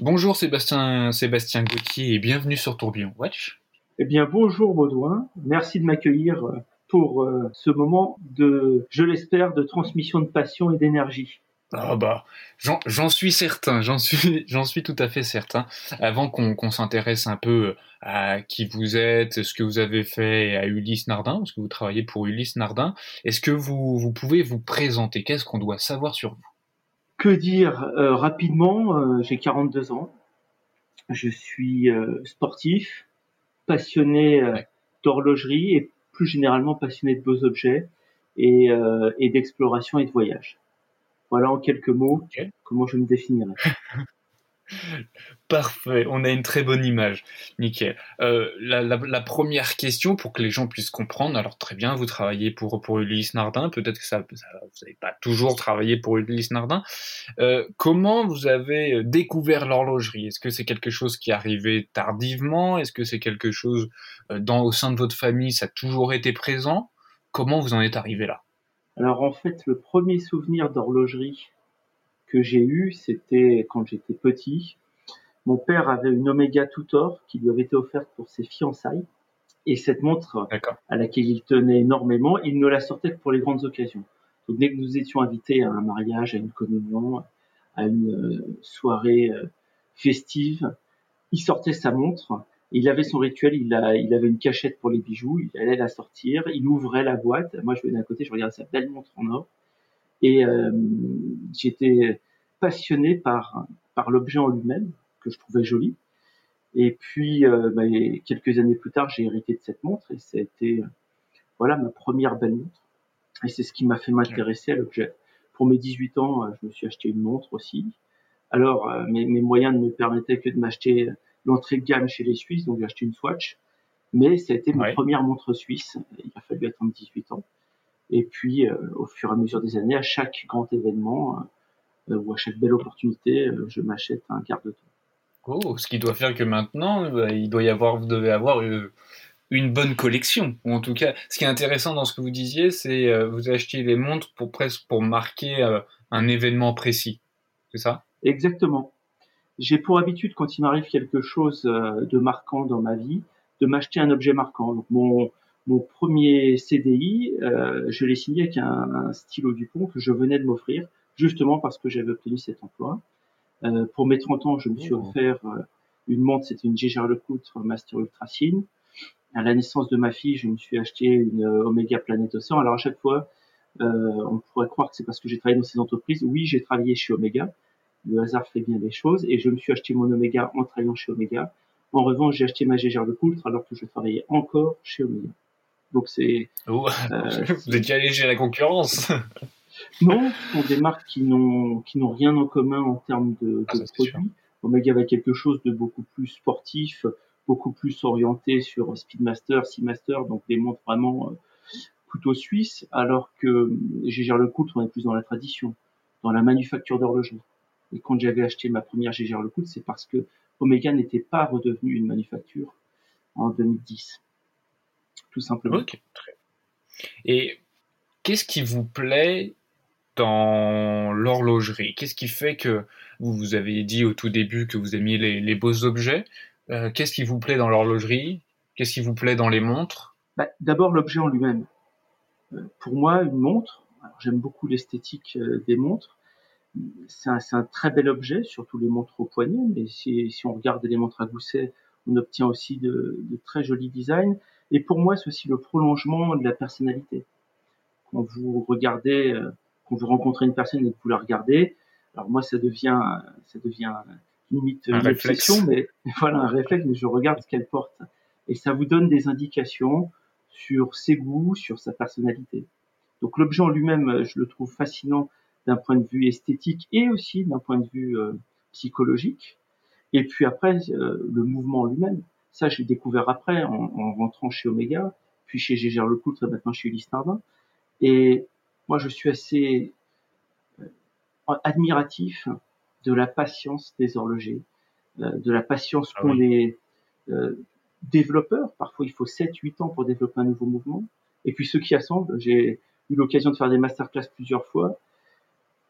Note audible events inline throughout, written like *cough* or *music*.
Bonjour Sébastien, Sébastien Gauthier et bienvenue sur Tourbillon Watch. Eh bien bonjour Baudouin, merci de m'accueillir pour euh, ce moment de, je l'espère, de transmission de passion et d'énergie. Ah bah, j'en suis certain, j'en suis, *laughs* j'en suis tout à fait certain. Avant qu'on s'intéresse un peu à qui vous êtes, ce que vous avez fait à Ulysse Nardin, parce que vous travaillez pour Ulysse Nardin, est-ce que vous, vous pouvez vous présenter? Qu'est-ce qu'on doit savoir sur vous? Que dire euh, rapidement euh, J'ai 42 ans, je suis euh, sportif, passionné d'horlogerie et plus généralement passionné de beaux objets et, et d'exploration et de voyage. Voilà en quelques mots comment je me définirais. *laughs* Parfait, on a une très bonne image. Nickel. Euh, la, première question pour que les gens puissent comprendre, alors très bien, vous travaillez pour, pour Ulysse Nardin, peut-être que ça, vous n'avez pas toujours travaillé pour Ulysse Nardin. Euh, comment vous avez euh, découvert l'horlogerie? Est-ce que c'est quelque chose qui est arrivé tardivement? Est-ce que c'est quelque chose dans, au sein de votre famille, ça a toujours été présent? Comment vous en êtes arrivé là? Alors en fait, le premier souvenir d'horlogerie que j'ai eu, c'était quand j'étais petit. Mon père avait une Omega Tutor qui lui avait été offerte pour ses fiançailles. Et cette montre à laquelle il tenait énormément, il ne la sortait que pour les grandes occasions. Donc dès que nous étions invités à un mariage, à une communion, à une euh, soirée euh, festive, il sortait sa montre il avait son rituel, il, a, il avait une cachette pour les bijoux, il allait la sortir, il ouvrait la boîte. Moi, je venais à côté, je regardais sa belle montre en or. Et euh, j'étais passionné par, par l'objet en lui-même, que je trouvais joli. Et puis, euh, bah, quelques années plus tard, j'ai hérité de cette montre et ça a été voilà, ma première belle montre. Et c'est ce qui m'a fait m'intéresser à l'objet. Pour mes 18 ans, euh, je me suis acheté une montre aussi. Alors, mes, mes moyens ne me permettaient que de m'acheter l'entrée de gamme chez les Suisses, donc j'ai acheté une Swatch. Mais ça a été ma première montre suisse. Il a fallu attendre 18 ans. Et puis, euh, au fur et à mesure des années, à chaque grand événement euh, ou à chaque belle opportunité, euh, je m'achète un quart de temps. Oh, ce qui doit faire que maintenant, bah, il doit y avoir, vous devez avoir une bonne collection. Ou en tout cas, ce qui est intéressant dans ce que vous disiez, c'est vous achetez les montres pour presque pour marquer un événement précis. C'est ça? Exactement. J'ai pour habitude, quand il m'arrive quelque chose euh, de marquant dans ma vie, de m'acheter un objet marquant. Donc mon, mon premier CDI, euh, je l'ai signé avec un, stylo Dupont que je venais de m'offrir, justement parce que j'avais obtenu cet emploi. Euh, pour mes 30 ans, je me suis oh. offert euh, une montre, c'était une Gégère Lecoutre Master Ultra Fine. À la naissance de ma fille, je me suis acheté une Omega Planet Océan. Alors à chaque fois, on pourrait croire que c'est parce que j'ai travaillé dans ces entreprises. Oui, j'ai travaillé chez Omega, le hasard fait bien les choses et je me suis acheté mon Omega en travaillant chez Omega. En revanche, j'ai acheté ma Gégère de Coultre alors que je travaillais encore chez Omega. Donc c'est. Oh, euh, *laughs* vous êtes allégé à la concurrence. *laughs* non, sont des marques qui n'ont qui n'ont rien en commun en termes de, ah, produits. Omega avait quelque chose de beaucoup plus sportif, beaucoup plus orienté sur Speedmaster, Seamaster, donc des montres vraiment euh, plutôt suisses, alors que Gégère Le Coultre, on est plus dans la tradition, dans la manufacture d'horlogerie. Et quand j'avais acheté ma première GGR Le c'est parce que Omega n'était pas redevenu une manufacture en 2010. Tout simplement. Et qu'est-ce qui vous plaît dans l'horlogerie? Qu'est-ce qui fait que vous, vous avez dit au tout début que vous aimiez les, beaux objets? Euh, Qu'est-ce qui vous plaît dans l'horlogerie? Qu'est-ce qui vous plaît dans les montres? Bah, D'abord l'objet en lui-même. Euh, pour moi, une montre, j'aime beaucoup l'esthétique euh, des montres, c'est un, très bel objet, surtout les montres au poignet, mais si, on regarde les montres à gousset, on obtient aussi de, très jolis designs. Et pour moi, c'est aussi le prolongement de la personnalité. Quand vous regardez, euh, quand vous rencontrez une personne et que vous la regardez, alors moi, ça devient, ça devient limite une réflexion, mais *laughs* voilà, un réflexe, mais je regarde ce qu'elle porte. Et ça vous donne des indications sur ses goûts, sur sa personnalité. Donc l'objet en lui-même, je le trouve fascinant d'un point de vue esthétique et aussi d'un point de vue euh, psychologique. Et puis après, euh, le mouvement lui-même, ça j'ai découvert après en, rentrant chez Omega, puis chez Gégère Lecoultre et maintenant chez Ulysse Nardin. Et moi je suis assez euh, admiratif de la patience des horlogers, de la patience ah qu'ont les développeurs. Parfois il faut 7-8 ans pour développer un nouveau mouvement. Et puis ceux qui assemblent, j'ai eu l'occasion de faire des masterclass plusieurs fois.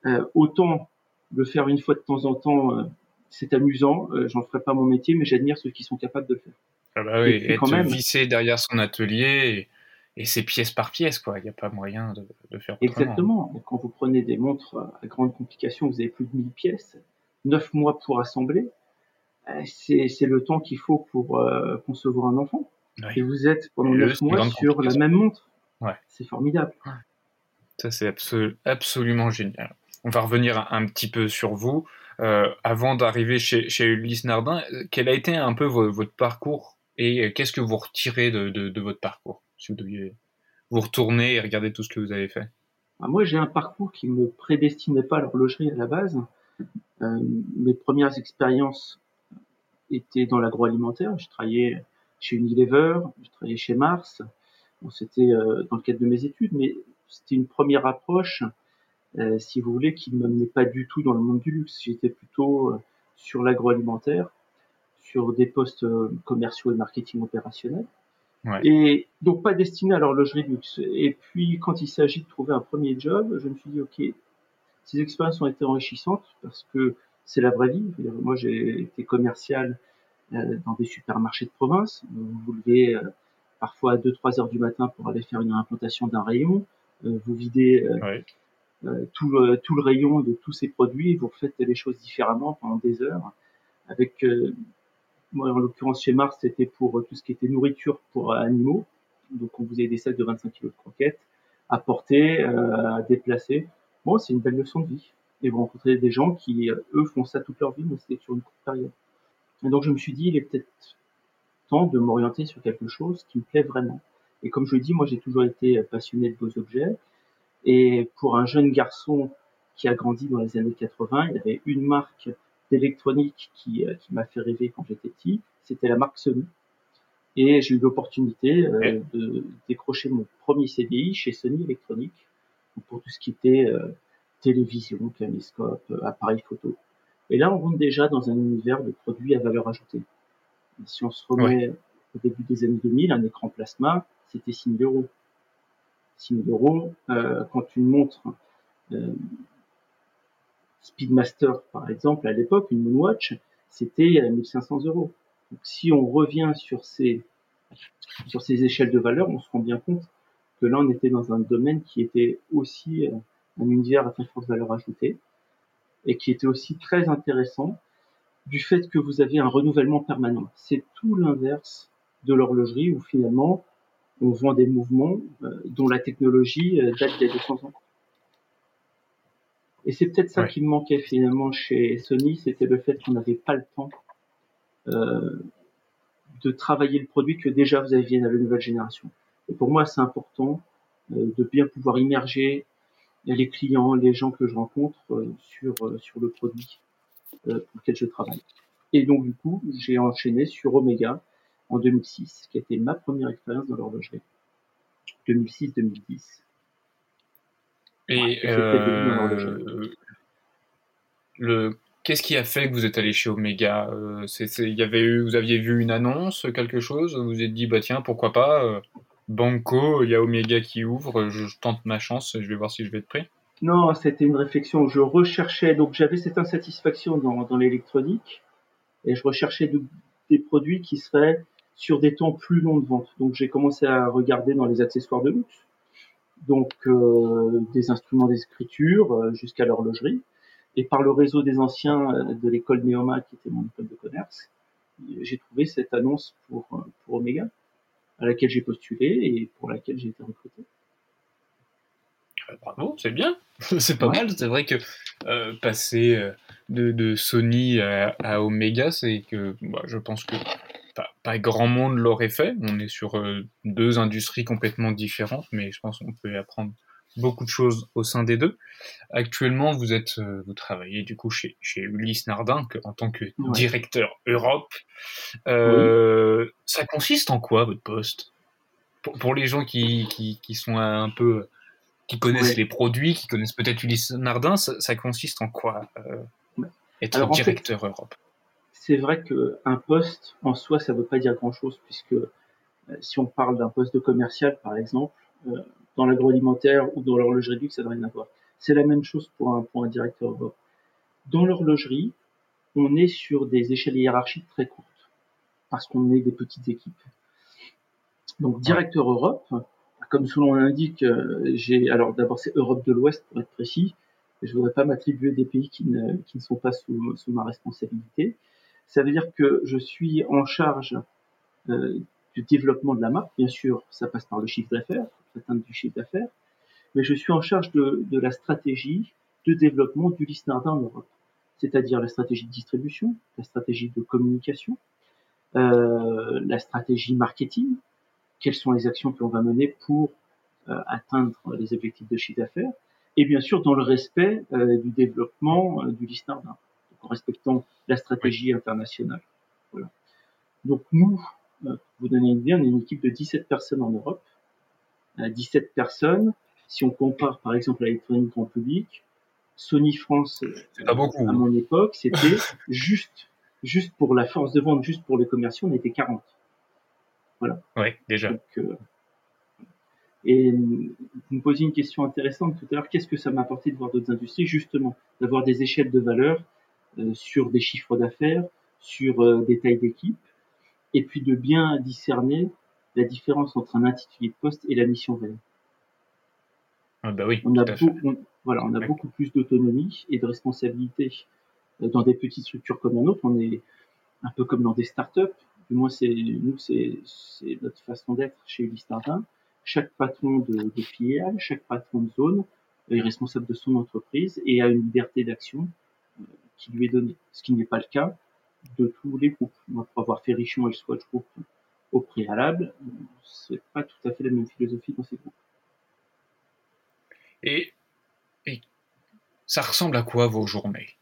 Euh, autant le faire une fois de temps en temps, euh, c'est amusant. Euh, J'en ferai pas mon métier, mais j'admire ceux qui sont capables de le faire. Ah bah oui, être quand même, vissé derrière son atelier et, et c'est pièce par pièce, quoi. Il n'y a pas moyen de, de faire Exactement. Quand vous prenez des montres à grande complication, vous avez plus de 1000 pièces, 9 mois pour assembler, euh, c'est le temps qu'il faut pour euh, concevoir un enfant. Et vous êtes pendant 9 mois sur la même montre. Ouais. C'est formidable. Ça, c'est absolument génial. On va revenir un, petit peu sur vous. Euh, avant d'arriver chez, chez Ulysse Nardin, quel a été un peu votre parcours et qu'est-ce que vous retirez de, de, de, votre parcours Si vous deviez vous retourner et regarder tout ce que vous avez fait? Ah, moi, j'ai un parcours qui me prédestinait pas à l'horlogerie à la base. Euh, mes premières expériences étaient dans l'agroalimentaire. Je travaillais chez Unilever, je travaillais chez Mars. Bon, c'était euh, dans le cadre de mes études, mais c'était une première approche, euh, si vous voulez, qui ne m'amenait pas du tout dans le monde du luxe. J'étais plutôt euh, sur l'agroalimentaire, sur des postes euh, commerciaux et marketing opérationnel. Ouais. Et donc pas destiné à l'horlogerie luxe. Et puis quand il s'agit de trouver un premier job, je me suis dit ok, ces expériences ont été enrichissantes parce que c'est la vraie vie. Moi j'ai été commercial dans des supermarchés de province. Vous vous levez parfois à 2-3 heures du matin pour aller faire une implantation d'un rayon. Vous videz tout, le, tout le rayon de tous ces produits. Vous faites les choses différemment pendant des heures. Avec moi, en l'occurrence, chez Mars, c'était pour tout ce qui était nourriture pour animaux. Donc, on vous avez des sacs de 25 kg de croquettes à porter, à déplacer. Bon, c'est une belle leçon de vie. Et vous rencontrez des gens qui, eux, font ça toute leur vie, mais c'était sur une courte période. Et donc je me suis dit, il est peut-être temps de m'orienter sur quelque chose qui me plaît vraiment. Et comme je le dis, moi j'ai toujours été passionné de beaux objets. Et pour un jeune garçon qui a grandi dans les années 80, il y avait une marque d'électronique qui, euh, qui m'a fait rêver quand j'étais petit, c'était la marque Sony. Et j'ai eu l'opportunité euh, de décrocher mon premier CDI chez Sony Electronics pour tout ce qui était euh, télévision, caméscope, appareil photo. Et là, on rentre déjà dans un univers de produits à valeur ajoutée. Et si on se remet au début des années 2000, un écran plasma, c'était 6 000 euros. 6 000 euros, euh, quand une montre euh, Speedmaster, par exemple, à l'époque, une Moonwatch, c'était à 1500 euros. Donc, si on revient sur ces, sur ces échelles de valeur, on se rend bien compte que là, on était dans un domaine qui était aussi euh, un univers à très forte valeur ajoutée et qui était aussi très intéressant du fait que vous avez un renouvellement permanent. C'est tout l'inverse de l'horlogerie où finalement on vend des mouvements euh, dont la technologie euh, date d'il y a 200 ans. Et c'est peut-être ça qui me manquait finalement chez Sony, c'était le fait qu'on n'avait pas le temps euh, de travailler le produit que déjà vous aviez dans la nouvelle génération. Et pour moi, c'est important euh, de bien pouvoir immerger les clients, les gens que je rencontre euh, sur, euh, sur le produit euh, pour lequel je travaille. Et donc, du coup, j'ai enchaîné sur Omega en 2006, qui a été ma première expérience dans l'horlogerie. 2006-2010. Et euh, le qu'est-ce qui a fait que vous êtes allé chez Omega Il y avait eu, vous aviez vu une annonce, quelque chose Vous vous êtes dit bah tiens pourquoi pas Banco, il y a Omega qui ouvre, je, tente ma chance, je vais voir si je vais être pris. Non, c'était une réflexion. Je recherchais, donc j'avais cette insatisfaction dans, dans l'électronique et je recherchais des produits qui seraient sur des temps plus longs de vente. Donc j'ai commencé à regarder dans les accessoires de luxe, donc euh, des instruments d'écriture euh, jusqu'à l'horlogerie. Et par le réseau des anciens euh, de l'école Neoma, qui était mon école de commerce, j'ai trouvé cette annonce pour, pour Omega à laquelle j'ai postulé et pour laquelle j'ai été recruté. Euh, bravo, c'est bien, *laughs* c'est pas mal. C'est vrai que euh, passer de, de, Sony à, à Omega, c'est que bah, je pense que pas, pas, grand monde l'aurait fait. On est sur euh, deux industries complètement différentes, mais je pense qu'on peut apprendre beaucoup de choses au sein des deux. Actuellement, vous êtes, euh, vous travaillez du coup chez, chez Ulysse Nardin que, en tant que directeur Europe. Euh, oui. Ça consiste en quoi votre poste? Pour, pour, les gens qui, qui, qui, sont un peu, qui connaissent oui. les produits, qui connaissent peut-être Ulysse Nardin, ça, ça, consiste en quoi euh, être Alors, directeur fait, Europe? C'est vrai qu'un poste en soi, ça ne veut pas dire grand-chose puisque euh, si on parle d'un poste de commercial, par exemple, euh, dans l'agroalimentaire ou dans l'horlogerie luxe, ça n'a rien à voir. C'est la même chose pour un, pour un directeur Europe. Dans l'horlogerie, on est sur des échelles hiérarchiques très courtes parce qu'on est des petites équipes. Donc directeur Europe, comme son nom l'indique, euh, j'ai alors d'abord c'est Europe de l'Ouest pour être précis. Je voudrais pas m'attribuer des pays qui ne, qui ne sont pas sous, sous, ma responsabilité. Ça veut dire que je suis en charge euh, du développement de la marque. Bien sûr, ça passe par le chiffre d'affaires, atteindre du chiffre d'affaires, mais je suis en charge de, de la stratégie de développement du Lisnardin en Europe, c'est-à-dire la stratégie de distribution, la stratégie de communication, euh, la stratégie marketing, quelles sont les actions que l'on va mener pour euh, atteindre les objectifs de chiffre d'affaires, et bien sûr dans le respect euh, du développement euh, du Lisnardin, en respectant la stratégie internationale. Voilà. Donc nous, pour vous donner une idée, on est une équipe de 17 personnes en Europe. 17 personnes, si on compare par exemple à l'électronique grand public, Sony France, à mon époque, c'était *laughs* juste, juste pour la force de vente, juste pour les commerciaux, on était 40. Voilà. Oui, déjà. euh, et vous me posiez une question intéressante tout à l'heure. Qu'est-ce que ça m'a apporté de voir d'autres industries? Justement, d'avoir des échelles de valeur euh, sur des chiffres d'affaires, sur euh, des tailles d'équipe, et puis de bien discerner la différence entre un intitulé de poste et la mission réelle. Ah bah oui. On a, beaucoup, voilà, on a beaucoup plus d'autonomie et de responsabilité euh, dans des petites structures comme la nôtre. On est un peu comme dans des startups du moins c'est nous c'est notre façon d'être chez Ulysse Chaque patron de, de, filiale, chaque patron de zone est responsable de son entreprise et a une liberté d'action euh, qui lui est donnée, ce qui n'est pas le cas de tous les groupes. Moi, pour avoir fait Richemont et le Swatch Group au préalable, c'est pas tout à fait la même philosophie dans ces groupes. Et, et ça ressemble à quoi vos journées?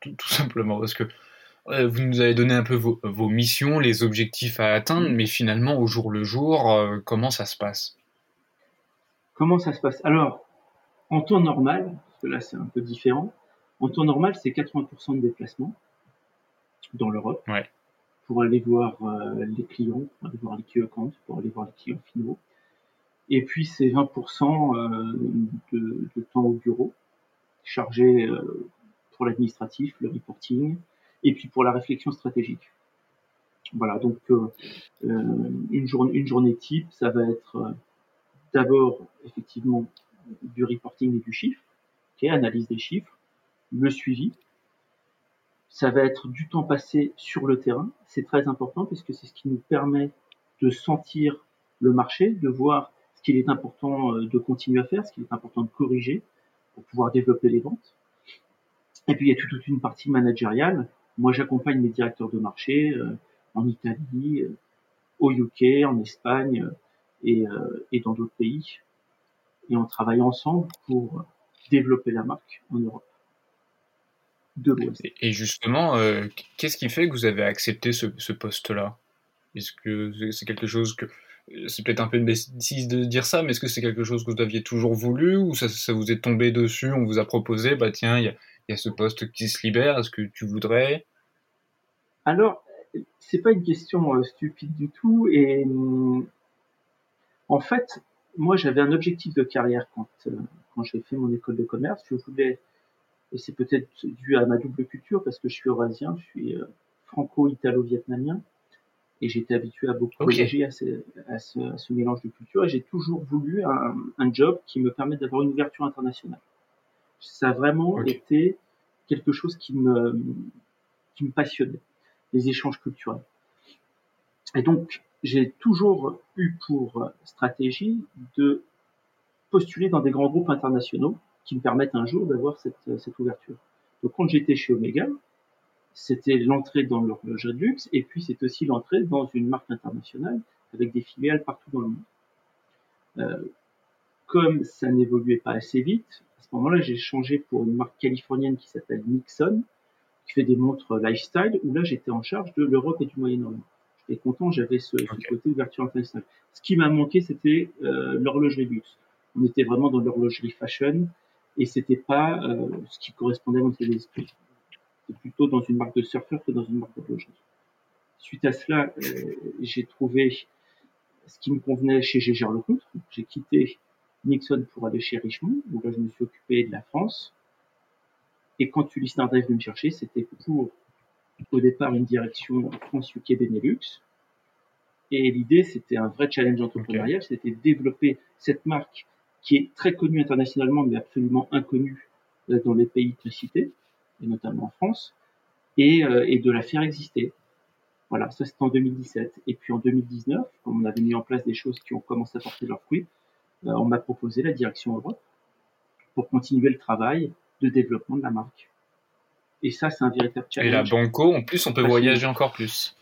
Tout, tout simplement parce que euh, vous nous avez donné un peu vos, vos, missions, les objectifs à atteindre, mais finalement, au jour le jour, euh, comment ça se passe? Comment ça se passe? Alors, en temps normal, parce que là c'est un peu différent, en temps normal, c'est 80% de déplacement dans l'Europe ouais. pour aller voir euh, les clients, pour aller voir les key accounts, pour aller voir les clients finaux. Et puis c'est 20% euh, de, de, temps au bureau, chargé euh, pour l'administratif, le reporting, et puis pour la réflexion stratégique. Voilà, donc euh, une, journée, une journée type, ça va être euh, d'abord effectivement du reporting et du chiffre, okay, analyse des chiffres, le suivi. Ça va être du temps passé sur le terrain, c'est très important puisque c'est ce qui nous permet de sentir le marché, de voir ce qu'il est important euh, de continuer à faire, ce qu'il est important de corriger pour pouvoir développer les ventes. Et puis il y a toute une partie managériale moi, j'accompagne mes directeurs de marché euh, en Italie, euh, au UK, en Espagne et, et dans d'autres pays. Et on travaille ensemble pour développer la marque en Europe. De l'Ouest. Et justement, euh, qu'est-ce qui fait que vous avez accepté ce, ce poste-là? Est-ce que c'est quelque chose que c'est peut-être un peu une bêtise de dire ça, mais est-ce que c'est quelque chose que vous aviez toujours voulu ou ça, ça, vous est tombé dessus On vous a proposé, bah tiens, il y a, y a, ce poste qui se libère, est-ce que tu voudrais? Alors, c'est pas une question euh, stupide du tout. Et euh, en fait, moi, j'avais un objectif de carrière quand, euh, quand j'ai fait mon école de commerce. Je voulais, et c'est peut-être dû à ma double culture parce que je suis eurasien, je suis franco-italo-vietnamien, et j'étais habitué à beaucoup okay. voyager à ce, à, ce, à ce, mélange de cultures. Et j'ai toujours voulu un, un, job qui me permette d'avoir une ouverture internationale. Ça a vraiment okay. été quelque chose qui me, qui me passionnait les échanges culturels. Et donc, j'ai toujours eu pour stratégie de postuler dans des grands groupes internationaux qui me permettent un jour d'avoir cette, cette, ouverture. Donc, quand j'étais chez Omega, c'était l'entrée dans l'horlogerie de luxe et puis c'est aussi l'entrée dans une marque internationale avec des filiales partout dans le monde. Euh, comme ça n'évoluait pas assez vite, à ce moment-là, j'ai changé pour une marque californienne qui s'appelle Nixon, qui fait des montres lifestyle, où là j'étais en charge de l'Europe et du Moyen-Orient. J'étais content, j'avais ce, okay. ce, côté ouverture internationale. Ce qui m'a manqué, c'était euh, l'horlogerie luxe. On était vraiment dans l'horlogerie fashion, et c'était pas euh, ce qui correspondait à mon état d'esprit. C'était plutôt dans une marque de surfeur que dans une marque d'horlogerie. Suite à cela, euh, j'ai trouvé ce qui me convenait chez Gégère Lecomte. J'ai quitté Nixon pour aller chez Richemont, où là je me suis occupé de la France, Et quand Ulysse Nardin est venu me chercher, c'était pour, au départ, une direction France, UK, Benelux. Et l'idée, c'était un vrai challenge entrepreneurial, c'était de développer cette marque qui est très connue internationalement, mais absolument inconnue euh, dans les pays précités, et notamment en France, et, euh, et de la faire exister. Voilà, ça c'était en 2017. Et puis en 2019, comme on avait mis en place des choses qui ont commencé à porter leurs fruits, euh, on m'a proposé la direction Europe pour continuer le travail de développement de la marque. Et ça, c'est un véritable challenge. Et la Banco, en plus, on peut voyager encore plus.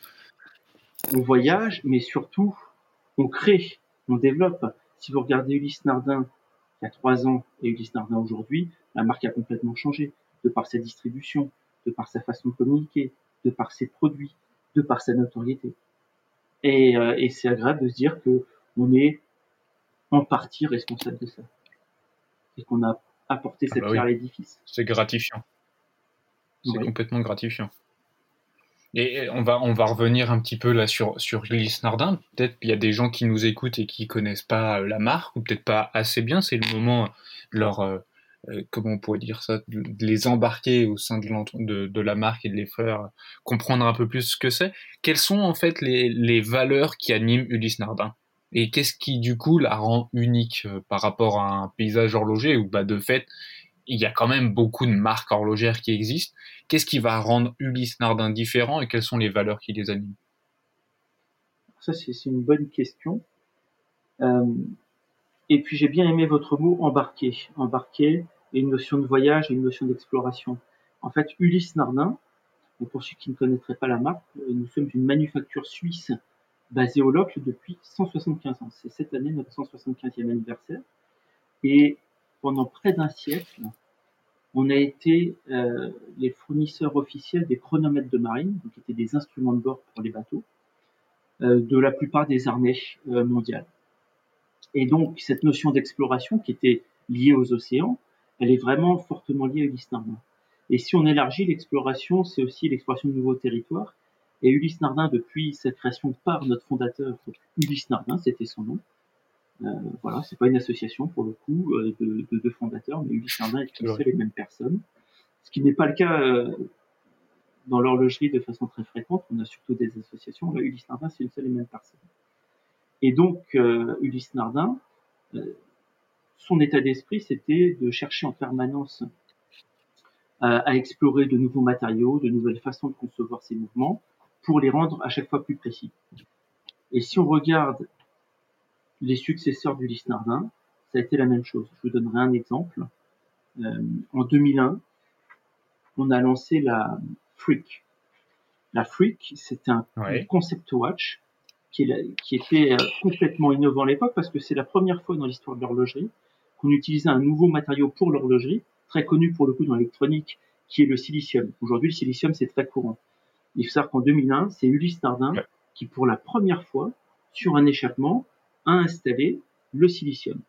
On voyage, mais surtout, on crée, on développe. Si vous regardez Ulysse Nardin il y a trois ans et Ulysse Nardin aujourd'hui, la marque a complètement changé de par sa distribution, de par sa façon de communiquer, de par ses produits, de par sa notoriété. Et, euh, et c'est agréable de se dire que on est en partie responsable de ça et qu'on a apporté ah cette bah pierre à l'édifice. C'est gratifiant. C'est complètement gratifiant. Et on va, on va revenir un petit peu là sur, sur Ulysse Nardin. Peut-être qu'il y a des gens qui nous écoutent et qui connaissent pas la marque, ou peut-être pas assez bien. C'est le moment de leur, euh, euh, comment on pourrait dire ça, de, les embarquer au sein de, la marque et de les faire comprendre un peu plus ce que c'est. Quelles sont en fait les, les valeurs qui animent Ulysse Nardin? Et qu'est-ce qui du coup la rend unique euh, par rapport à un paysage horloger où bah, de fait il y a quand même beaucoup de marques horlogères qui existent. Qu'est-ce qui va rendre Ulysse Nardin différent et quelles sont les valeurs qui les animent? Ça, c'est une bonne question. Euh, et puis, j'ai bien aimé votre mot embarquer. Embarquer, et une notion de voyage et une notion d'exploration. En fait, Ulysse Nardin, pour ceux qui ne connaîtraient pas la marque, euh, nous sommes une manufacture suisse basée au Locle depuis 175 ans. C'est cette année notre 175e anniversaire. Et pendant près d'un siècle, on a été euh, les fournisseurs officiels des chronomètres de marine, qui étaient des instruments de bord pour les bateaux, euh, de la plupart des armées euh, mondiales. Et donc, cette notion d'exploration qui était liée aux océans, elle est vraiment fortement liée à Ulysse Nardin. Et si on élargit l'exploration, c'est aussi l'exploration de nouveaux territoires. Et Ulysse Nardin, depuis sa création par notre fondateur, Ulysse Nardin, c'était son nom. Euh, voilà, c'est pas une association pour le coup euh, de, de, de, fondateurs, mais Ulysse Nardin est une seule et même personne. Ce qui n'est pas le cas euh, dans l'horlogerie de façon très fréquente. On a surtout des associations. Là, Ulysse Nardin, c'est une seule et même personne. Et donc, Ulysse Nardin, son état d'esprit, c'était de chercher en permanence à, explorer de nouveaux matériaux, de nouvelles façons de concevoir ces mouvements, pour les rendre à chaque fois plus précis. Et si on regarde les successeurs d'Ulysse Nardin, ça a été la même chose. Je vous donnerai un exemple. Euh, en 2001, on a lancé la Freak. La Freak, c'est un concept watch qui, qui était euh, complètement innovant à l'époque parce que c'est la première fois dans l'histoire de l'horlogerie qu'on utilisait un nouveau matériau pour l'horlogerie, très connu pour le coup dans l'électronique, qui est le silicium. Aujourd'hui, le silicium, c'est très courant. Il faut savoir qu'en 2001, c'est Ulysse Nardin qui, pour la première fois, sur un échappement, a installé le silicium.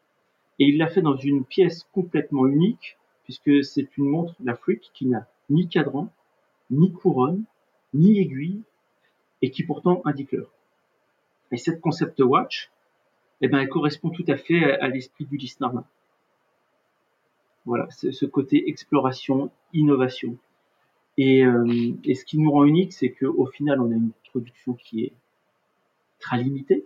Et il l'a fait dans une pièce complètement unique, puisque c'est une montre, la qui n'a ni cadran, ni couronne, ni aiguille, et qui pourtant indique l'heure. Et cette concept watch, eh ben, elle correspond tout à fait à, l'esprit du Nardin. Voilà, ce côté exploration, innovation. Et, euh, et, ce qui nous rend unique, c'est qu'au final, on a une production qui est très limitée.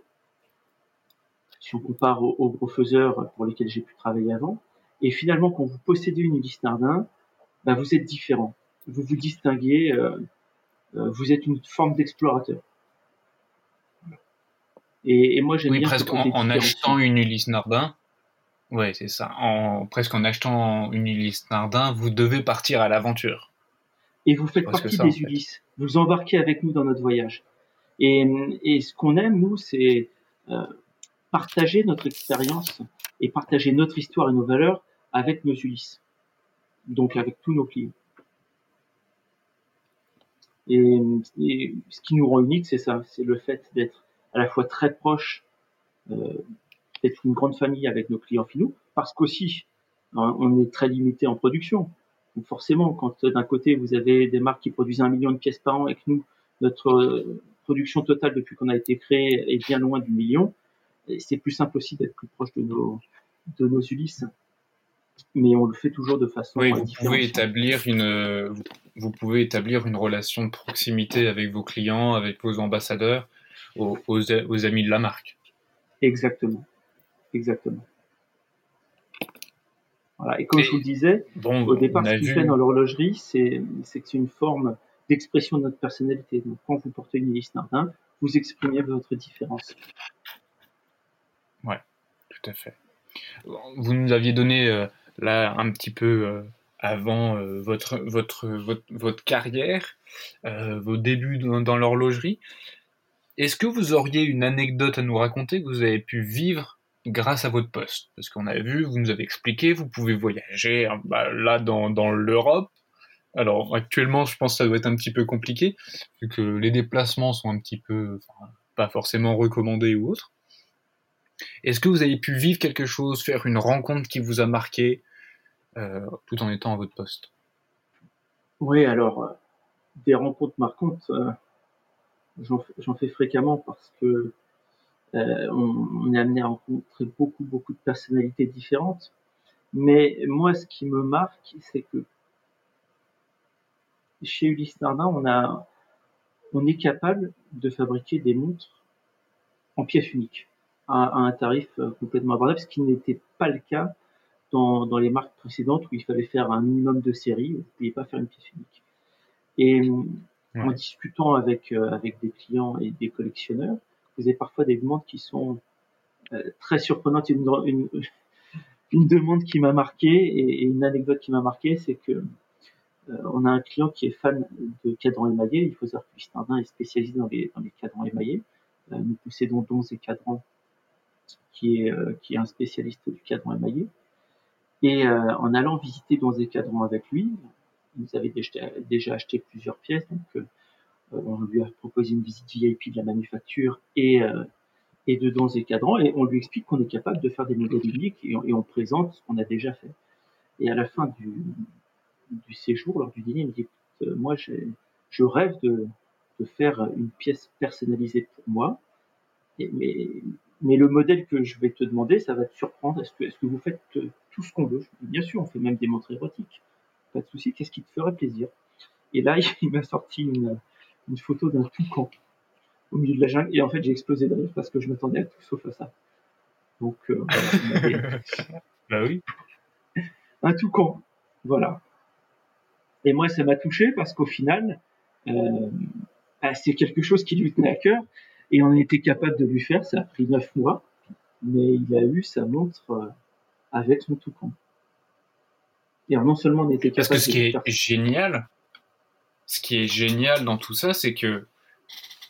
Si on compare aux, gros faiseurs pour lesquels j'ai pu travailler avant. Et finalement, quand vous possédez une Ulysse Nardin, bah, vous êtes différent. Vous vous distinguez, euh, euh vous êtes une forme d'explorateur. Et, et, moi, j'aime oui, bien presque en, en achetant une Ulysse Nardin, Ouais, c'est ça. En, presque en achetant une Ulysse Nardin, vous devez partir à l'aventure. Et vous faites partie des Ulysses. Vous embarquez avec nous dans notre voyage. Et, et ce qu'on aime, nous, c'est euh, partager notre expérience et partager notre histoire et nos valeurs avec nos Ulysses. Donc avec tous nos clients. Et, et ce qui nous rend unique, c'est ça, c'est le fait d'être à la fois très proche euh, d'être une grande famille avec nos clients finaux, parce qu'aussi, hein, on est très limité en production. Donc forcément, quand d'un côté, vous avez des marques qui produisent un million de pièces par an et que nous, notre euh, production totale depuis qu'on a été créé est bien loin du million, c'est plus simple aussi d'être plus proche de nos, de nos Ulysses. mais on le fait toujours de façon oui, vous pouvez établir une vous pouvez établir une relation de proximité avec vos clients, avec vos ambassadeurs, aux, aux, amis de la marque. Exactement, exactement. Voilà. Et comme je vous le disais, bon, au départ, ce qui fait dans l'horlogerie, c'est que c'est une forme d'expression de notre personnalité. Donc, quand vous portez une hélice Nardin, vous exprimez votre différence. Tout à fait. Vous nous aviez donné euh, là un petit peu euh, avant euh, votre, votre, votre, votre, carrière, vos débuts dans, l'horlogerie. Est-ce que vous auriez une anecdote à nous raconter que vous avez pu vivre grâce à votre poste? Parce qu'on a vu, vous nous avez expliqué, vous pouvez voyager bah, là dans, dans l'Europe. Alors actuellement, je pense que ça doit être un petit peu compliqué, vu que les déplacements sont un petit peu, pas forcément recommandés ou autres. Est-ce que vous avez pu vivre quelque chose, faire une rencontre qui vous a marqué, euh, tout en étant à votre poste? Oui, alors, euh, des rencontres marquantes, euh, j'en fais fréquemment parce que on, est amené à rencontrer beaucoup, beaucoup de personnalités différentes. Mais moi, ce qui me marque, c'est que chez Ulysse Nardin, on, on est capable de fabriquer des montres en pièces uniques à, un tarif euh, complètement abordable, ce qui n'était pas le cas dans, dans, les marques précédentes où il fallait faire un minimum de série, vous ne pouviez pas faire une pièce unique. Et en discutant avec, euh, avec des clients et des collectionneurs, vous avez parfois des demandes qui sont euh, très surprenantes. Une, une, une demande qui m'a marqué et, une anecdote qui m'a marqué, c'est que on a un client qui est fan de cadrans émaillés. Il faut savoir que Stardin est spécialisé dans les, dans les cadrans émaillés. nous possédons 11 et cadrans qui est, euh, qui est un spécialiste du cadran émaillé. Et euh, en allant visiter Donzé Cadran avec lui, il nous avait déjà, acheté plusieurs pièces, donc euh, on lui a proposé une visite VIP de la manufacture et, et de Donzé Cadran, et on lui explique qu'on est capable de faire des modèles uniques et on, et présente ce qu'on a déjà fait. Et à la fin du, séjour, lors du dîner, il me dit moi, je rêve de, faire une pièce personnalisée pour moi, et, mais mais le modèle que je vais te demander, ça va te surprendre. Est-ce que, vous faites euh, tout ce qu'on veut? Bien sûr, on fait même des montres érotiques. Pas de souci. Qu'est-ce qui te ferait plaisir? Et là, *laughs* il m'a sorti une, une photo d'un toucan au milieu de la jungle. Et en fait, j'ai explosé de rire parce que je m'attendais à tout sauf à ça. Donc, euh, *laughs* bah oui. *laughs* Un toucan. Voilà. Et moi, ça m'a touché parce qu'au final, euh, bah, c'est quelque chose qui lui tenait à cœur. Et on était capable de lui faire, ça a pris neuf mois, mais il a eu sa montre euh, avec son toucan. Et non seulement on était capable Parce que ce qui est génial, ce qui est génial dans tout ça, c'est que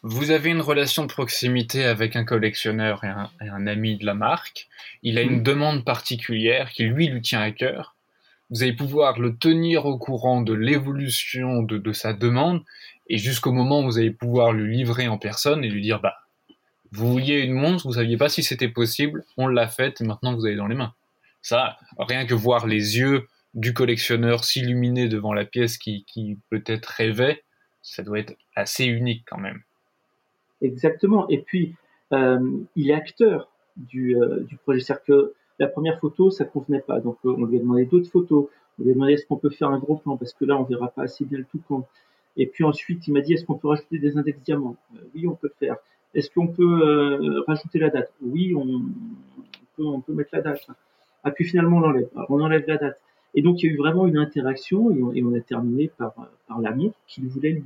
vous avez une relation de proximité avec un collectionneur et un, ami de la marque. Il a une mm. demande particulière qui lui lui tient à cœur. Vous allez pouvoir le tenir au courant de l'évolution de, de sa demande et jusqu'au moment où vous allez pouvoir le livrer en personne et lui dire bah vous vouliez une montre, vous saviez pas si c'était possible, on l'a faite et maintenant vous avez dans les mains. Ça, rien que voir les yeux du collectionneur s'illuminer devant la pièce qui, peut-être rêvait, ça doit être assez unique quand même. Exactement. Et puis, euh, il est acteur du, euh, du projet. C'est-à-dire que la première photo, ça convenait pas. Donc, euh, on lui a demandé d'autres photos. On lui a demandé est-ce qu'on peut faire un gros plan? Parce que là, on verra pas assez bien le tout plan. Et puis ensuite, il m'a dit, est-ce qu'on peut rajouter des index diamants? Euh, Oui, on peut le faire. Est-ce qu'on peut euh, rajouter la date? Oui, on, peut, on, peut, mettre la date. Ah, puis finalement, on l'enlève. On enlève la date. Et donc, il y a eu vraiment une interaction et on, a terminé par, par la montre qu'il voulait lui.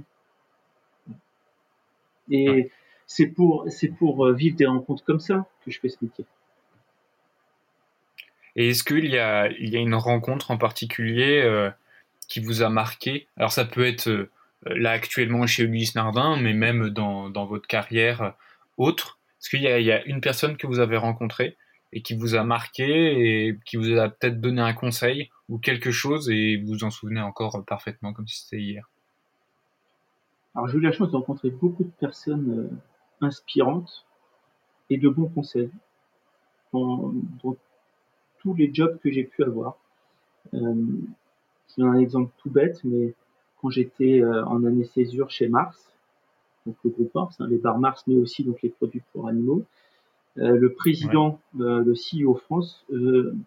Et c'est pour, c'est pour euh, vivre des rencontres comme ça que je fais ce métier. Et est-ce qu'il y a, il y a une rencontre en particulier qui vous a marqué? Alors ça peut être là actuellement chez Ulysse Nardin, mais même dans, dans votre carrière euh, autre Est-ce qu'il y, y a, une personne que vous avez rencontrée et qui vous a marqué et qui vous a peut-être donné un conseil ou quelque chose et vous vous en souvenez encore parfaitement comme si c'était hier? Alors j'ai eu la chance de rencontrer beaucoup de personnes euh, inspirantes et de bons conseils dans, tous les jobs que j'ai pu avoir. Euh, c'est un exemple tout bête, mais quand j'étais euh, en année césure chez Mars, donc le groupe Mars, hein, les bars Mars, mais aussi donc les produits pour animaux. le président, le CEO France,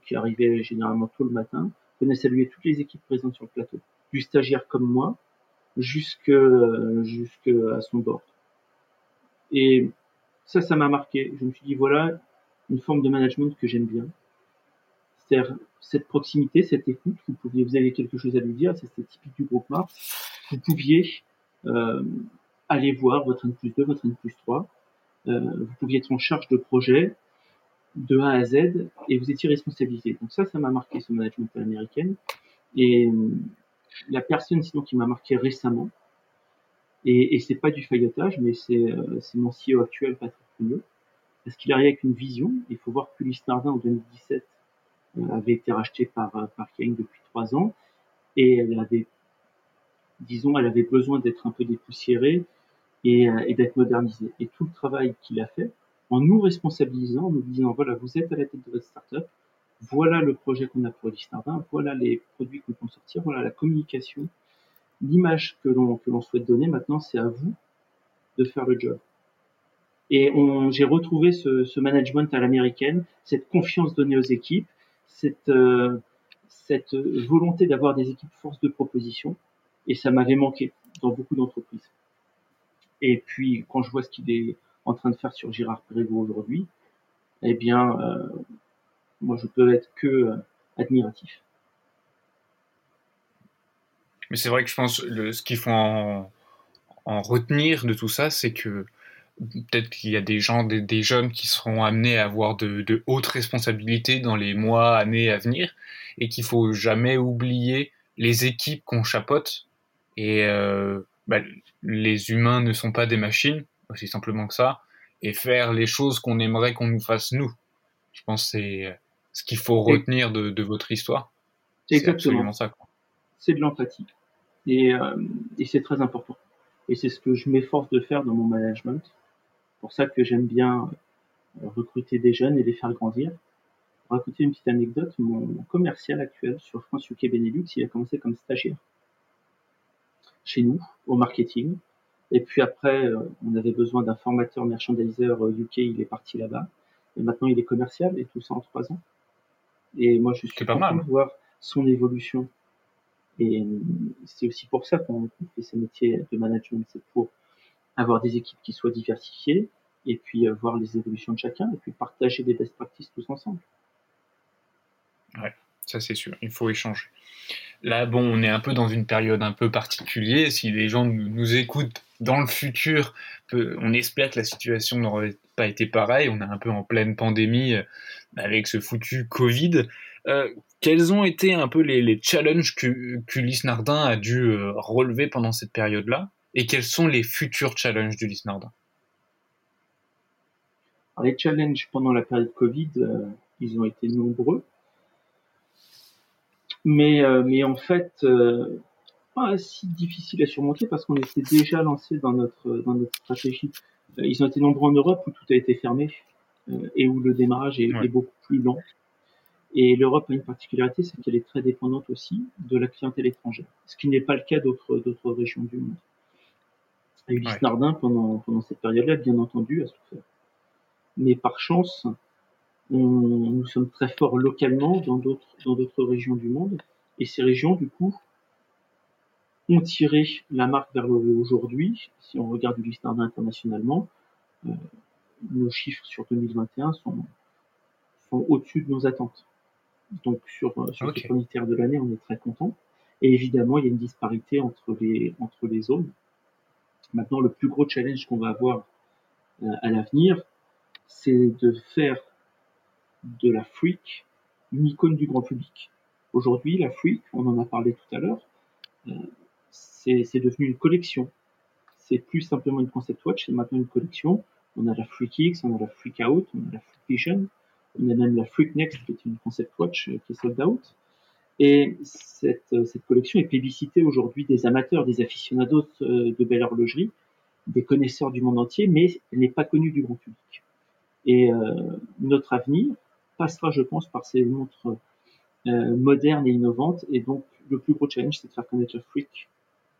qui arrivait généralement tôt le matin, venait saluer toutes les équipes présentes sur le plateau, du stagiaire comme moi, jusque jusque à son bord. Et ça, ça m'a marqué. Je me suis dit voilà une forme de management que j'aime bien. Cette proximité, cette écoute. Vous pouviez, quelque chose à lui dire, c'est typique du groupe Mars. Vous pouviez euh, aller voir votre N plus 2, votre N plus 3. Euh, vous pouviez être en charge de projet de A à Z et vous étiez responsabilisé. Donc ça, ça m'a marqué ce management américain. Et euh, la personne sinon qui m'a marqué récemment, et, et c'est pas du faillotage, mais c'est mon CEO actuel, Patrick Pugneux, parce qu'il arrive avec une vision. Il faut voir que Ulysse Nardin en 2017 euh, avait été racheté par, euh, par Kering depuis trois ans et elle avait, disons, elle avait besoin d'être un peu dépoussiérée et, et d'être modernisée. Et tout le travail qu'il a fait, en nous responsabilisant, en nous disant voilà, vous êtes à la tête de votre startup, voilà le projet qu'on a pour Ulysse Nardin, voilà les produits qu'on peut sortir, voilà la communication, l'image que l'on que l'on souhaite donner. Maintenant, c'est à vous de faire le job. Et j'ai retrouvé ce, ce, management à l'américaine, cette confiance donnée aux équipes, cette, euh, cette volonté d'avoir des équipes force de proposition. Et ça m'avait manqué dans beaucoup d'entreprises. Et puis, quand je vois ce qu'il est en train de faire sur Girard Perregaux aujourd'hui, eh bien, euh, moi, je peux être que euh, admiratif. Mais c'est vrai que je pense le, ce qu'il faut en, retenir de tout ça, c'est que peut-être qu'il y a des gens, des, des, jeunes qui seront amenés à avoir de, de, hautes responsabilités dans les mois, années à venir, et qu'il faut jamais oublier les équipes qu'on chapote. Et euh, bah, les humains ne sont pas des machines, aussi simplement que ça, et faire les choses qu'on aimerait qu'on nous fasse nous. Je pense que c'est ce qu'il faut retenir de, de, votre histoire. C'est exactement ça. C'est de l'empathie. Et, euh, et c'est très important. Et c'est ce que je m'efforce de faire dans mon management. Pour ça que j'aime bien euh, recruter des jeunes et les faire grandir. Pour raconter une petite anecdote, mon commercial actuel sur France UK Benelux, il a commencé comme stagiaire chez nous au marketing. Et puis après, euh, on avait besoin d'un formateur merchandiser UK, il est parti là-bas. Et maintenant, il est commercial et tout ça en trois ans. Et moi, je suis content de voir son évolution et c'est aussi pour ça qu'on fait ces métiers de management, c'est pour avoir des équipes qui soient diversifiées et puis euh, voir les évolutions de chacun et puis partager des best practices tous ensemble. Ouais, ça c'est sûr, il faut échanger. Là, bon, on est un peu dans une période un peu particulière. Si les gens nous écoutent dans le futur, on espère que la situation n'aurait pas été pareille. On est un peu en pleine pandémie euh, avec ce foutu Covid. Euh, quels ont été un peu les, challenges qu'Ulysse Nardin a dû relever pendant cette période-là? Et quels sont les futurs challenges d'Ulysse Nardin? Les challenges pendant la période Covid, euh, ils ont été nombreux. Mais, euh, mais en fait, pas si difficile à surmonter parce qu'on était déjà lancé dans notre, dans notre stratégie. ils ont été nombreux en Europe où tout a été fermé et où le démarrage est, est beaucoup plus lent. Et l'Europe a une particularité, c'est qu'elle est très dépendante aussi de la clientèle étrangère, ce qui n'est pas le cas d'autres d'autres régions du monde. Et Ulysse Nardin, pendant, pendant cette période-là, bien entendu, a souffert. Mais par chance, on, nous sommes très forts localement dans d'autres dans d'autres régions du monde, et ces régions, du coup, ont tiré la marque vers le haut aujourd'hui. Si on regarde Ulysse Nardin internationalement, euh, nos chiffres sur 2021 sont, sont au-dessus de nos attentes. Donc sur, euh, sur okay. ce de l'année, on est très content. Et évidemment, il y a une disparité entre les, entre les zones. Maintenant, le plus gros challenge qu'on va avoir euh, à l'avenir, c'est de faire de la freak une icône du grand public. Aujourd'hui, la freak, on en a parlé tout à l'heure, euh, c'est devenu une collection. C'est plus simplement une concept watch, c'est maintenant une collection. On a la Freak X, on a la Freak Out, on a la Freak Vision, on a même la Freak Next, qui est une concept watch euh, qui est sold out. Et cette, euh, cette collection est publicitée aujourd'hui des amateurs, des aficionados euh, de belle horlogerie, des connaisseurs du monde entier, mais elle n'est pas connue du grand public. Et euh, notre avenir passera, je pense, par ces montres modernes et innovantes. Et donc, le plus gros challenge, c'est de faire connaître la Freak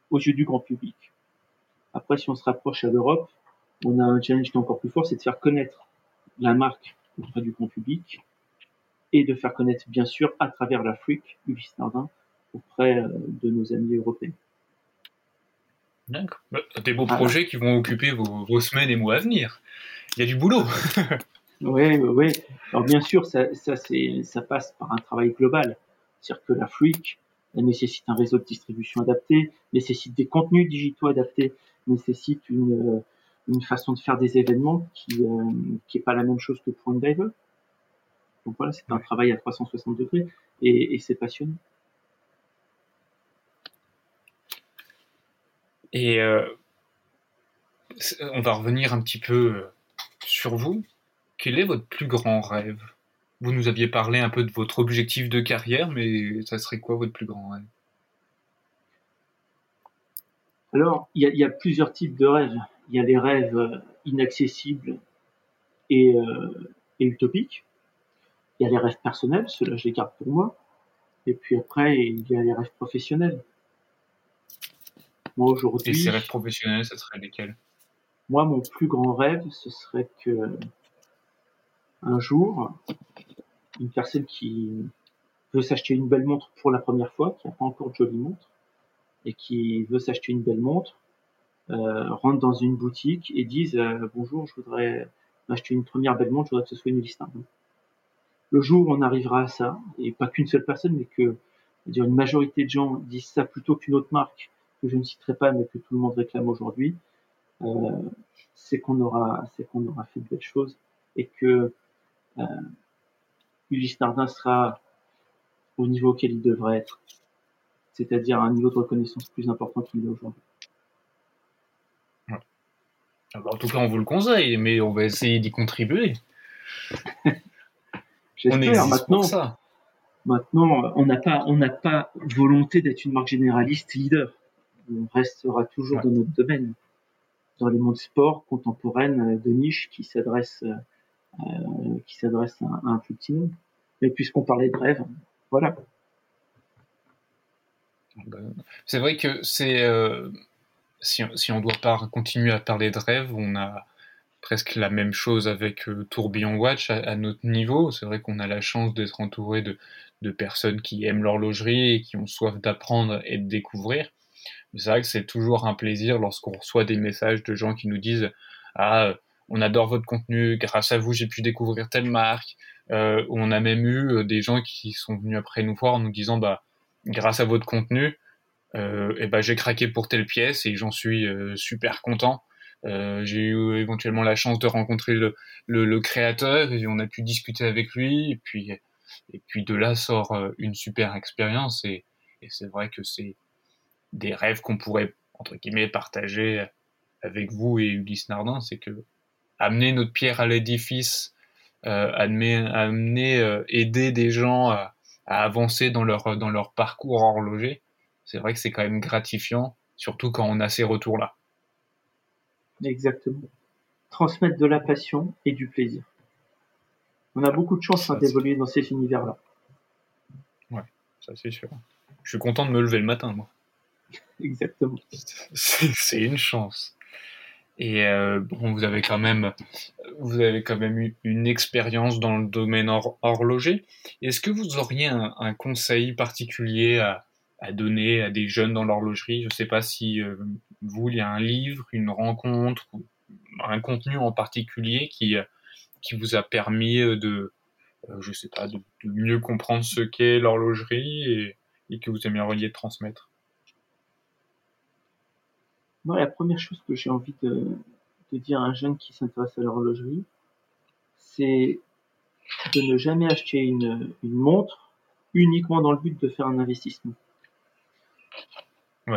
aux yeux du grand public. Après, si on se rapproche à l'Europe, on a un challenge qui est encore plus fort, c'est de faire connaître la marque auprès du grand public et de faire connaître bien sûr à travers l'Afrique Ulysse Nardin auprès de nos amis européens. D'accord. Bah, des beaux projets qui vont occuper vos, semaines et mois à venir. Il y a du boulot. *laughs* oui, oui. Alors bien sûr, ça, ça, ça passe par un travail global. C'est-à-dire que l'Afrique nécessite un réseau de distribution adapté, nécessite des contenus digitaux adaptés, nécessite une, une façon de faire des événements qui euh, qui est pas la même chose que pour une dive. Donc voilà, c'est un travail à 360 degrés et, et c'est passionnant. Et euh, on va revenir un petit peu euh, sur vous. Quel est votre plus grand rêve? Vous nous aviez parlé un peu de votre objectif de carrière, mais ça serait quoi votre plus grand rêve? Alors, il y, a, plusieurs types de rêves. Il y a les rêves euh, inaccessibles et, et utopiques. Il y a les rêves personnels, ceux-là je les garde pour moi. Et puis après, il y a les rêves professionnels. Moi aujourd'hui. Et ces rêves professionnels, ce serait lesquels? Moi, mon plus grand rêve, ce serait que un jour, une personne qui veut s'acheter une belle montre pour la première fois, qui n'a pas encore de jolie montre, et qui veut s'acheter une belle montre, euh, rentre dans une boutique et dise euh, bonjour, je voudrais m'acheter une première belle montre, je voudrais que ce soit une liste. Le jour où on arrivera à ça, et pas qu'une seule personne, mais que dire, une majorité de gens disent ça plutôt qu'une autre marque, que je ne citerai pas, mais que tout le monde réclame aujourd'hui, euh, c'est qu'on aura, c'est qu'on aura fait de belles choses et que euh, Ulysse Nardin sera au niveau auquel il devrait être, c'est-à-dire un niveau de reconnaissance plus important qu'il est aujourd'hui. En tout cas, on vous le conseille, mais on va essayer d'y contribuer. *laughs* J'espère. Maintenant, ça. maintenant, on n'a pas, on n'a pas volonté d'être une marque généraliste leader on restera toujours dans notre domaine, dans les mondes sport contemporaines euh, de niche qui s'adressent euh, euh, qui s'adresse à, un plus petit nombre. Mais puisqu'on parlait de rêve, voilà. C'est vrai que c'est si, si, on doit pas continuer à parler de rêve, on a presque la même chose avec Tourbillon Watch à, notre niveau. C'est vrai qu'on a la chance d'être entouré de, personnes qui aiment l'horlogerie et qui ont soif d'apprendre et de découvrir c'est vrai que c'est toujours un plaisir lorsqu'on reçoit des messages de gens qui nous disent ah on adore votre contenu, grâce à vous j'ai pu découvrir telle marque. Euh, on a même eu euh, des gens qui sont venus après nous voir en nous disant bah grâce à votre contenu, euh, et ben j'ai craqué pour telle pièce et j'en suis euh, super content. Euh, j'ai eu éventuellement la chance de rencontrer le, le, le, créateur et on a pu discuter avec lui. Et puis et puis de là sort une super expérience. Et, et c'est vrai que c'est des rêves qu'on pourrait entre guillemets partager avec vous et Ulysse Nardin, c'est que amener notre pierre à l'édifice, euh, amener, amener euh, aider des gens à, avancer dans leur dans leur parcours horloger, c'est vrai que c'est quand même gratifiant, surtout quand on a ces retours-là. Exactement. Transmettre de la passion et du plaisir. On a beaucoup de chance hein, d'évoluer dans ces univers-là. Ouais, ça c'est sûr. Je suis content de me lever le matin, moi. *laughs* Exactement. *laughs* C'est une chance. Et euh, bon, vous avez quand même, vous avez quand même eu une expérience dans le domaine horloger. Est-ce que vous auriez un, conseil particulier à, à, donner à des jeunes dans l'horlogerie? Je ne sais pas si euh, vous, il y a un livre, une rencontre, un contenu en particulier qui qui vous a permis de, euh, je sais pas, de, mieux comprendre ce qu'est l'horlogerie et, et que vous aimeriez transmettre? Moi, la première chose que j'ai envie de, dire à un jeune qui s'intéresse à l'horlogerie, c'est de ne jamais acheter une, montre uniquement dans le but de faire un investissement.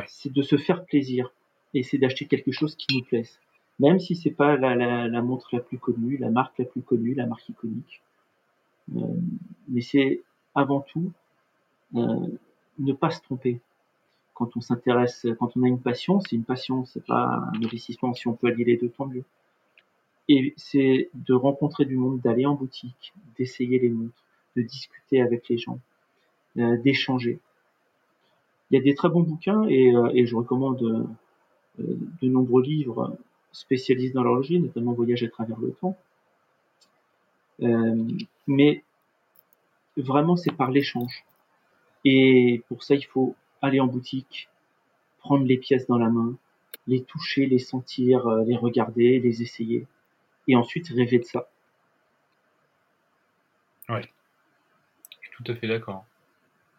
C'est de se faire plaisir et c'est d'acheter quelque chose qui nous plaise. Même si c'est pas la, montre la plus connue, la marque la plus connue, la marque iconique. Euh, mais c'est avant tout euh, ne pas se tromper quand on s'intéresse, quand on a une passion, c'est une passion, c'est pas un investissement. Si on peut allier les deux, tant mieux. Et c'est de rencontrer du monde, d'aller en boutique, d'essayer les montres, de discuter avec les gens, euh, d'échanger. Il y a des très bons bouquins et, euh, et je recommande euh, de nombreux livres spécialisés dans l'horlogerie, notamment Voyage à travers le temps. mais vraiment, c'est par l'échange. Et pour ça, il faut aller en boutique, prendre les pièces dans la main, les toucher, les sentir, les regarder, les essayer, et ensuite rêver de ça. Oui, je suis tout à fait d'accord.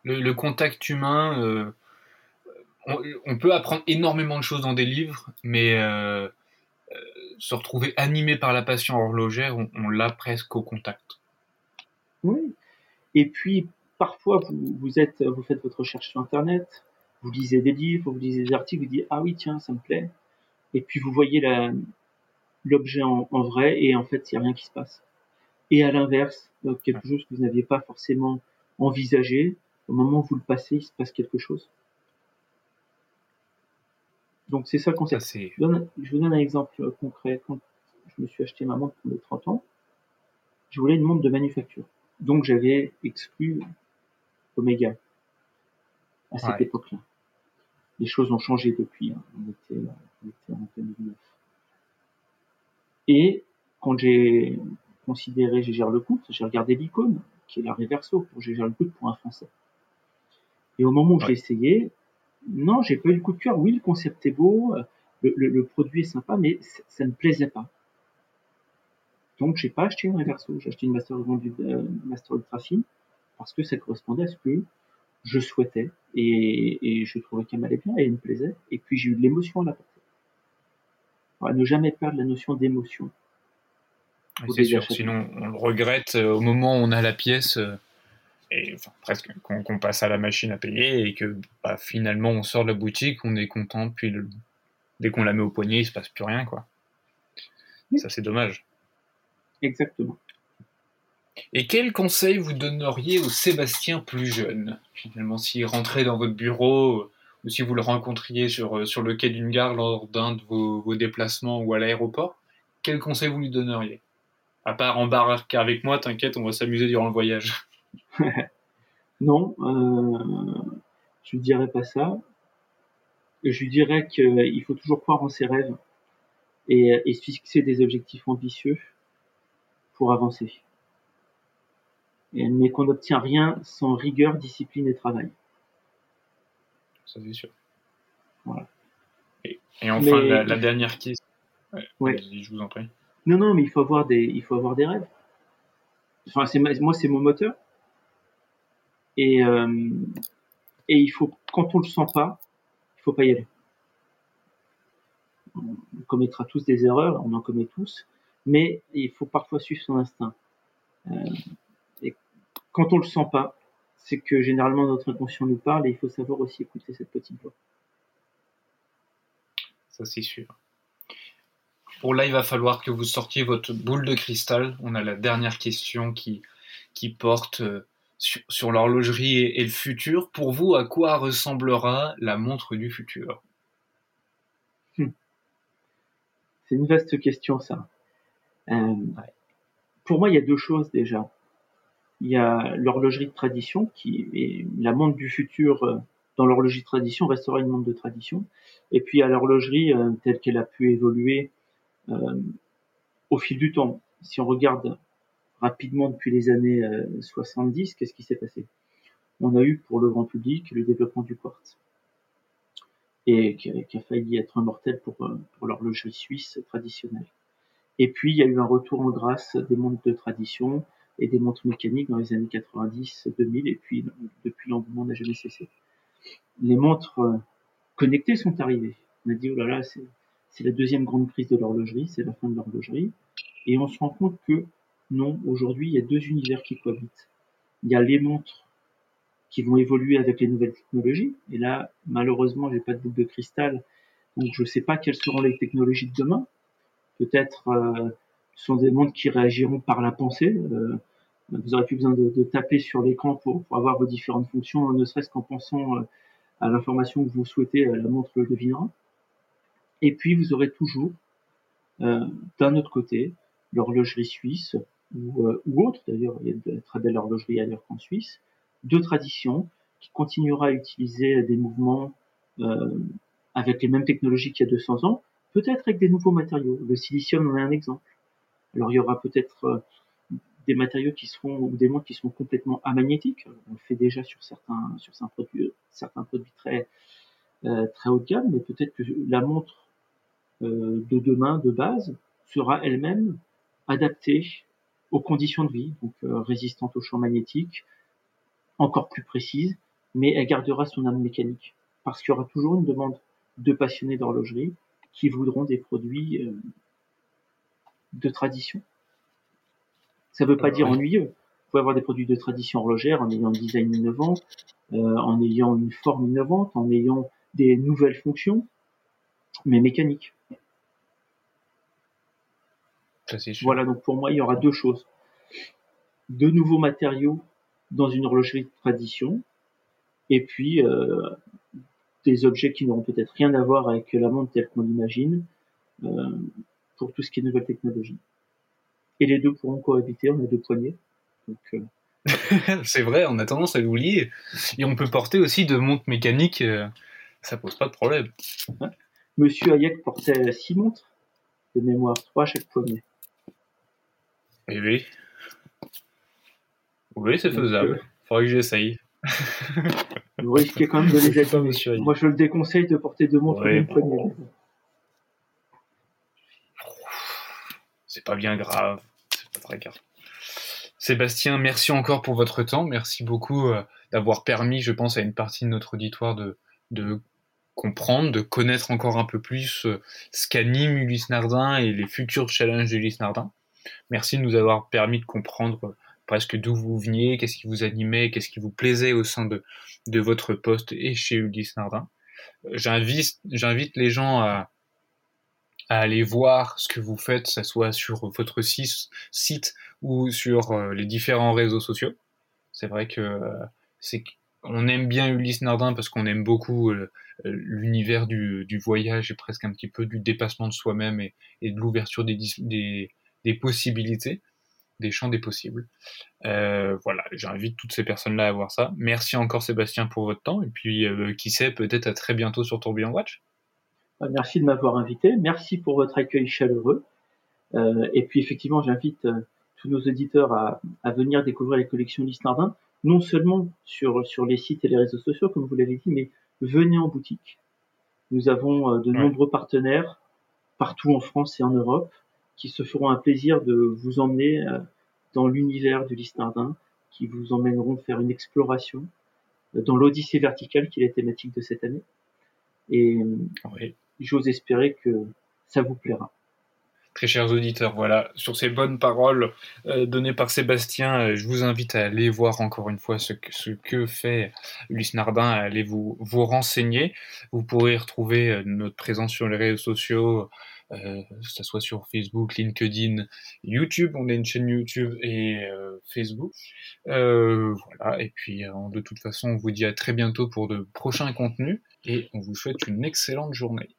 Le, contact humain, euh, on, peut apprendre énormément de choses dans des livres, mais euh, euh, se retrouver animé par la passion horlogère, on, l'a presque au contact. Oui. Et puis, parfois, vous, faites votre recherche sur Internet, vous lisez des livres, vous lisez des articles, vous dites Ah oui, tiens, ça me plaît. Et puis, vous voyez l'objet en, vrai, et en fait, il n'y a rien qui se passe. Et à l'inverse, quelque chose que vous n'aviez pas forcément envisagé, au moment où vous le passez, il se passe quelque chose. Donc c'est ça le concept. je, vous donne un exemple concret. Quand je me suis acheté ma montre pour mes 30 ans, je voulais une montre de manufacture. Donc j'avais exclu Omega à cette époque-là. Les choses ont changé depuis. Hein. On, était, on, était, en 2009. Et quand j'ai considéré Gégère Lecoultre, j'ai regardé l'icône, qui est la Reverso pour Gégère Lecoultre pour un Français. Et au moment où j'ai essayé, non, j'ai pas eu le coup de cœur. Oui, le concept est beau, le, produit est sympa, mais ça ne plaisait pas. Donc, j'ai pas acheté une Reverso, j'ai acheté une Master, euh, Master Ultra Fine parce que ça correspondait à ce que je souhaitais et, je trouvais qu'elle m'allait bien et elle me plaisait. Et puis, j'ai eu de l'émotion à la portée. ne jamais perdre la notion d'émotion. C'est sûr, sinon on le regrette euh, au moment où on a la pièce. Euh, et enfin, presque qu'on passe à la machine à payer et que bah, finalement on sort de la boutique, on est content, puis dès qu'on la met au poignet, il se passe plus rien, quoi. Ça, c'est dommage. Exactement. Et quel conseil vous donneriez au Sébastien plus jeune Finalement, s'il rentrait dans votre bureau ou si vous le rencontriez sur, sur le quai d'une gare lors d'un de vos, vos, déplacements ou à l'aéroport, quel conseil vous lui donneriez? À part embarquer avec moi, t'inquiète, on va s'amuser durant le voyage. *laughs* non, euh, je ne dirais pas ça. Je dirais qu'il faut toujours croire en ses rêves et, et se fixer des objectifs ambitieux pour avancer. mais qu'on n'obtient rien sans rigueur, discipline et travail. Ça c'est sûr. Voilà. Et, enfin, la, dernière question. Ouais, Je vous en prie. Non, non, mais il faut avoir des, il faut avoir des rêves. Enfin, c'est moi, c'est mon moteur. Et, euh, et il faut, quand on le sent pas, il faut pas y aller. On commettra tous des erreurs, on en commet tous, mais il faut parfois suivre son instinct. Euh, et quand on le sent pas, c'est que généralement notre inconscient nous parle et il faut savoir aussi écouter cette petite voix. Ça c'est sûr. Pour là, il va falloir que vous sortiez votre boule de cristal. On a la dernière question qui, qui porte sur, l'horlogerie et, le futur. Pour vous, à quoi ressemblera la montre du futur? Hmm. C'est une vaste question, ça. Euh, pour moi, il y a deux choses déjà. Il y a l'horlogerie de tradition, qui est la montre du futur. Euh, dans l'horlogerie de tradition restera une montre de tradition. Et puis il y a l'horlogerie euh, telle qu'elle a pu évoluer au fil du temps. Si on regarde rapidement depuis les années 70, euh, qu'est-ce qui s'est passé? On a eu pour le grand public le développement du quartz et qui a, failli être mortel pour, euh, pour l'horlogerie suisse traditionnelle. Et puis il y a eu un retour en grâce des montres de tradition et des montres mécaniques dans les années 90-2000 et puis depuis l'engouement n'a jamais cessé. Les montres euh, connectées sont arrivées. On a dit oh là là c'est la deuxième grande crise de l'horlogerie, c'est la fin de l'horlogerie et on se rend compte que non, aujourd'hui, il y a deux univers qui cohabitent. Il y a les montres qui vont évoluer avec les nouvelles technologies. Et là, malheureusement, j'ai pas de boule de cristal, donc je ne sais pas quelles seront les technologies de demain. Peut-être euh, ce sont des montres qui réagiront par la pensée. Euh, vous n'aurez plus besoin de, taper sur l'écran pour, avoir vos différentes fonctions, ne serait-ce qu'en pensant euh, à l'information que vous souhaitez, la montre le devinera. Et puis vous aurez toujours, d'un autre côté, l'horlogerie suisse ou, euh, ou autre, d'ailleurs, il y a de très belles horlogeries ailleurs qu'en Suisse, de tradition qui continuera à utiliser des mouvements euh, avec les mêmes technologies qu'il y a 200 ans, peut-être avec des nouveaux matériaux. Le silicium en est un exemple. Alors il y aura peut-être euh, des matériaux qui seront ou des montres qui seront complètement amagnétiques. On le fait déjà sur certains sur certains produits, certains produits très euh, très haut de gamme, mais peut-être que la montre euh, de demain de base sera elle-même adaptée aux conditions de vie, donc euh, résistante au champ magnétique, encore plus précise, mais elle gardera son âme mécanique parce qu'il y aura toujours une demande de passionnés d'horlogerie qui voudront des produits euh, de tradition. Ça ne veut pas dire ennuyeux. Vous pouvez avoir des produits de tradition horlogère en ayant un design innovant, euh, en ayant une forme innovante, en ayant des nouvelles fonctions, mais mécaniques. Voilà, donc pour moi, il y aura deux choses. De nouveaux matériaux dans une horlogerie de tradition, et puis euh, des objets qui n'auront peut-être rien à voir avec la montre telle qu'on l'imagine, euh, pour tout ce qui est nouvelle technologie. Et les deux pourront cohabiter, on a deux poignées. Euh, *laughs* c'est vrai, on a tendance à l'oublier. Et on peut porter aussi de montres mécaniques, ça pose pas de problème. Monsieur Hayek portait six montres de mémoire, trois à chaque poignet. Eh oui. Oui, c'est faisable. Faudrait que j'essaye. Vous risquez quand même de les *laughs* abîmer. Moi, je le déconseille de porter deux montres ouais. poignet. C'est pas bien grave. C'est pas très grave. Sébastien, merci encore pour votre temps. Merci beaucoup euh, d'avoir permis, je pense, à une partie de notre auditoire de, de comprendre, de connaître encore un peu plus euh, ce qu'anime Ulysse Nardin et les futurs challenges d'Ulysse Nardin. Merci de nous avoir permis de comprendre presque d'où vous veniez, qu'est-ce qui vous animait, qu'est-ce qui vous plaisait au sein de, votre poste et chez Ulysse Nardin. Euh, j'invite, les gens à, aller voir ce que vous faites, que ce soit sur votre site ou sur euh, les différents réseaux sociaux. C'est vrai que euh, c'est on aime bien Ulysse Nardin parce qu'on aime beaucoup l'univers du, voyage et presque un petit peu du dépassement de soi-même et, de l'ouverture des, des possibilités des champs des possibles. Euh, voilà, j'invite toutes ces personnes-là à voir ça. Merci encore Sébastien pour votre temps et puis euh, qui sait peut-être à très bientôt sur Tourbillon Watch. Bah, merci de m'avoir invité, merci pour votre accueil chaleureux euh, et puis effectivement j'invite tous nos auditeurs à, venir découvrir les collections Nardin, non seulement sur, sur les sites et les réseaux sociaux comme vous l'avez dit, mais venez en boutique. Nous avons de nombreux partenaires partout en France et en Europe qui se feront un plaisir de vous emmener dans l'univers du Nardin, qui vous emmèneront faire une exploration euh, dans l'Odyssée verticale qui est la thématique de cette année. Et j'ose espérer que ça vous plaira. Très chers auditeurs, voilà, sur ces bonnes paroles euh, données par Sébastien, euh, je vous invite à aller voir encore une fois ce que, ce que fait Ulysse Nardin, à aller vous, vous renseigner. Vous pourrez retrouver notre présence sur les réseaux sociaux, euh, que ce soit sur Facebook, LinkedIn, YouTube, on a une chaîne YouTube et euh, Facebook. Euh, voilà, et puis de toute façon, on vous dit à très bientôt pour de prochains contenus et on vous souhaite une excellente journée.